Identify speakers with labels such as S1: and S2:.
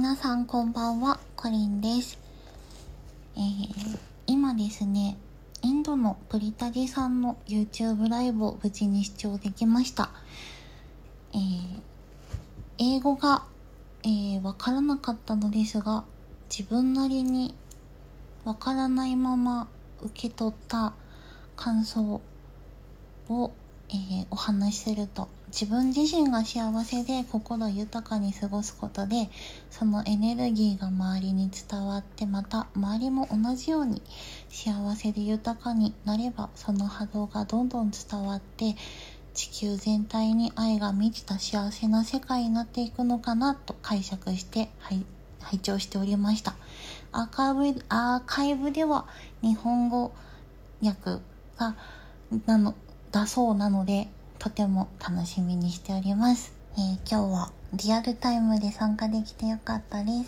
S1: 皆さんこんばんは、コリンです。えー、今ですね、インドのプリタジさんの YouTube ライブを無事に視聴できました。えー、英語が、えー、わからなかったのですが、自分なりにわからないまま受け取った感想を、えーお話しすると自分自身が幸せで心豊かに過ごすことでそのエネルギーが周りに伝わってまた周りも同じように幸せで豊かになればその波動がどんどん伝わって地球全体に愛が満ちた幸せな世界になっていくのかなと解釈して、拝聴しておりました。アーカイブアーカイブでは日本語訳がなのだそうなのでとても楽しみにしております、えー今日はリアルタイムで参加できてよかったです。